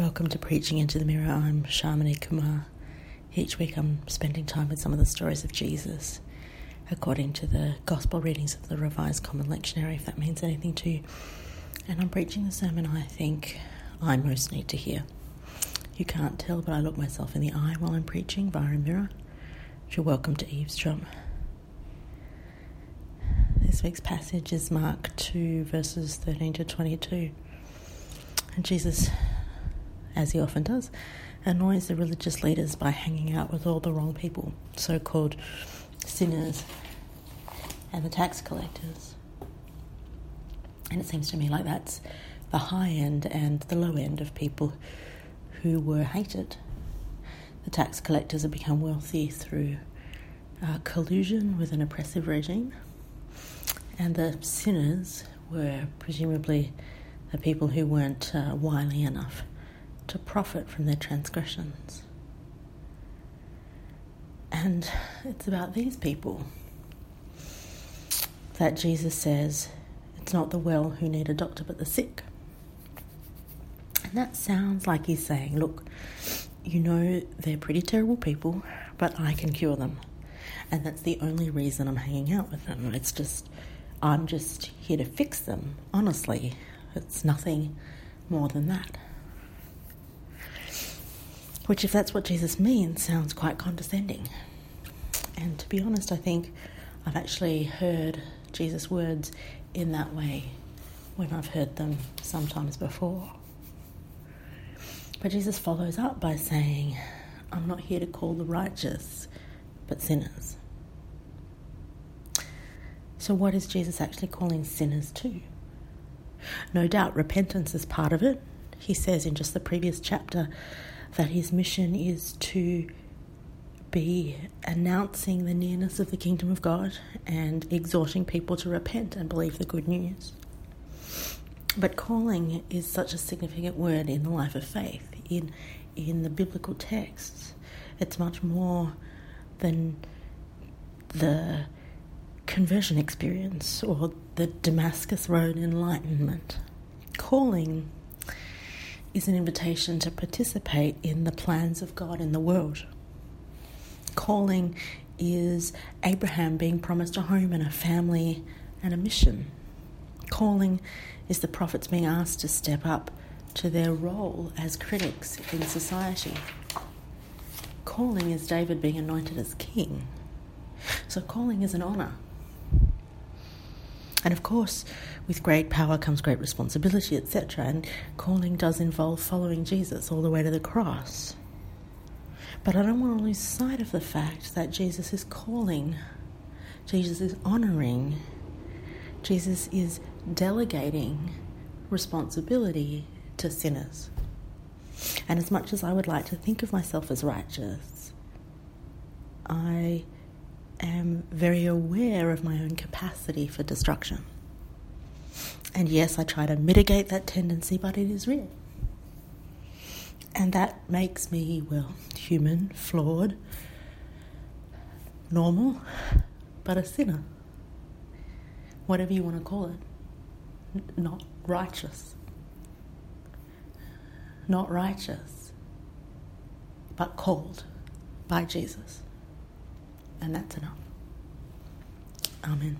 Welcome to Preaching into the Mirror. I'm Shamini Kumar. Each week I'm spending time with some of the stories of Jesus according to the Gospel readings of the Revised Common Lectionary, if that means anything to you. And I'm preaching the sermon I think I most need to hear. You can't tell, but I look myself in the eye while I'm preaching via a mirror. You're welcome to eavesdrop. This week's passage is Mark 2, verses 13 to 22. And Jesus as he often does, annoys the religious leaders by hanging out with all the wrong people, so called sinners and the tax collectors. And it seems to me like that's the high end and the low end of people who were hated. The tax collectors have become wealthy through uh, collusion with an oppressive regime, and the sinners were presumably the people who weren't uh, wily enough to profit from their transgressions. And it's about these people that Jesus says it's not the well who need a doctor, but the sick. And that sounds like he's saying, look, you know they're pretty terrible people, but I can cure them. And that's the only reason I'm hanging out with them. It's just, I'm just here to fix them. Honestly, it's nothing more than that. Which, if that's what Jesus means, sounds quite condescending. And to be honest, I think I've actually heard Jesus' words in that way when I've heard them sometimes before. But Jesus follows up by saying, I'm not here to call the righteous, but sinners. So, what is Jesus actually calling sinners to? No doubt repentance is part of it. He says in just the previous chapter that his mission is to be announcing the nearness of the kingdom of God and exhorting people to repent and believe the good news. But calling is such a significant word in the life of faith, in in the biblical texts. It's much more than the conversion experience or the Damascus Road enlightenment. Calling is an invitation to participate in the plans of God in the world. Calling is Abraham being promised a home and a family and a mission. Calling is the prophets being asked to step up to their role as critics in society. Calling is David being anointed as king. So, calling is an honour. And of course, with great power comes great responsibility, etc. And calling does involve following Jesus all the way to the cross. But I don't want to lose sight of the fact that Jesus is calling, Jesus is honoring, Jesus is delegating responsibility to sinners. And as much as I would like to think of myself as righteous, I am very aware of my own capacity for destruction. And yes, I try to mitigate that tendency, but it is real. And that makes me, well, human, flawed, normal, but a sinner. Whatever you want to call it. Not righteous. Not righteous, but called by Jesus and that's enough. Amen.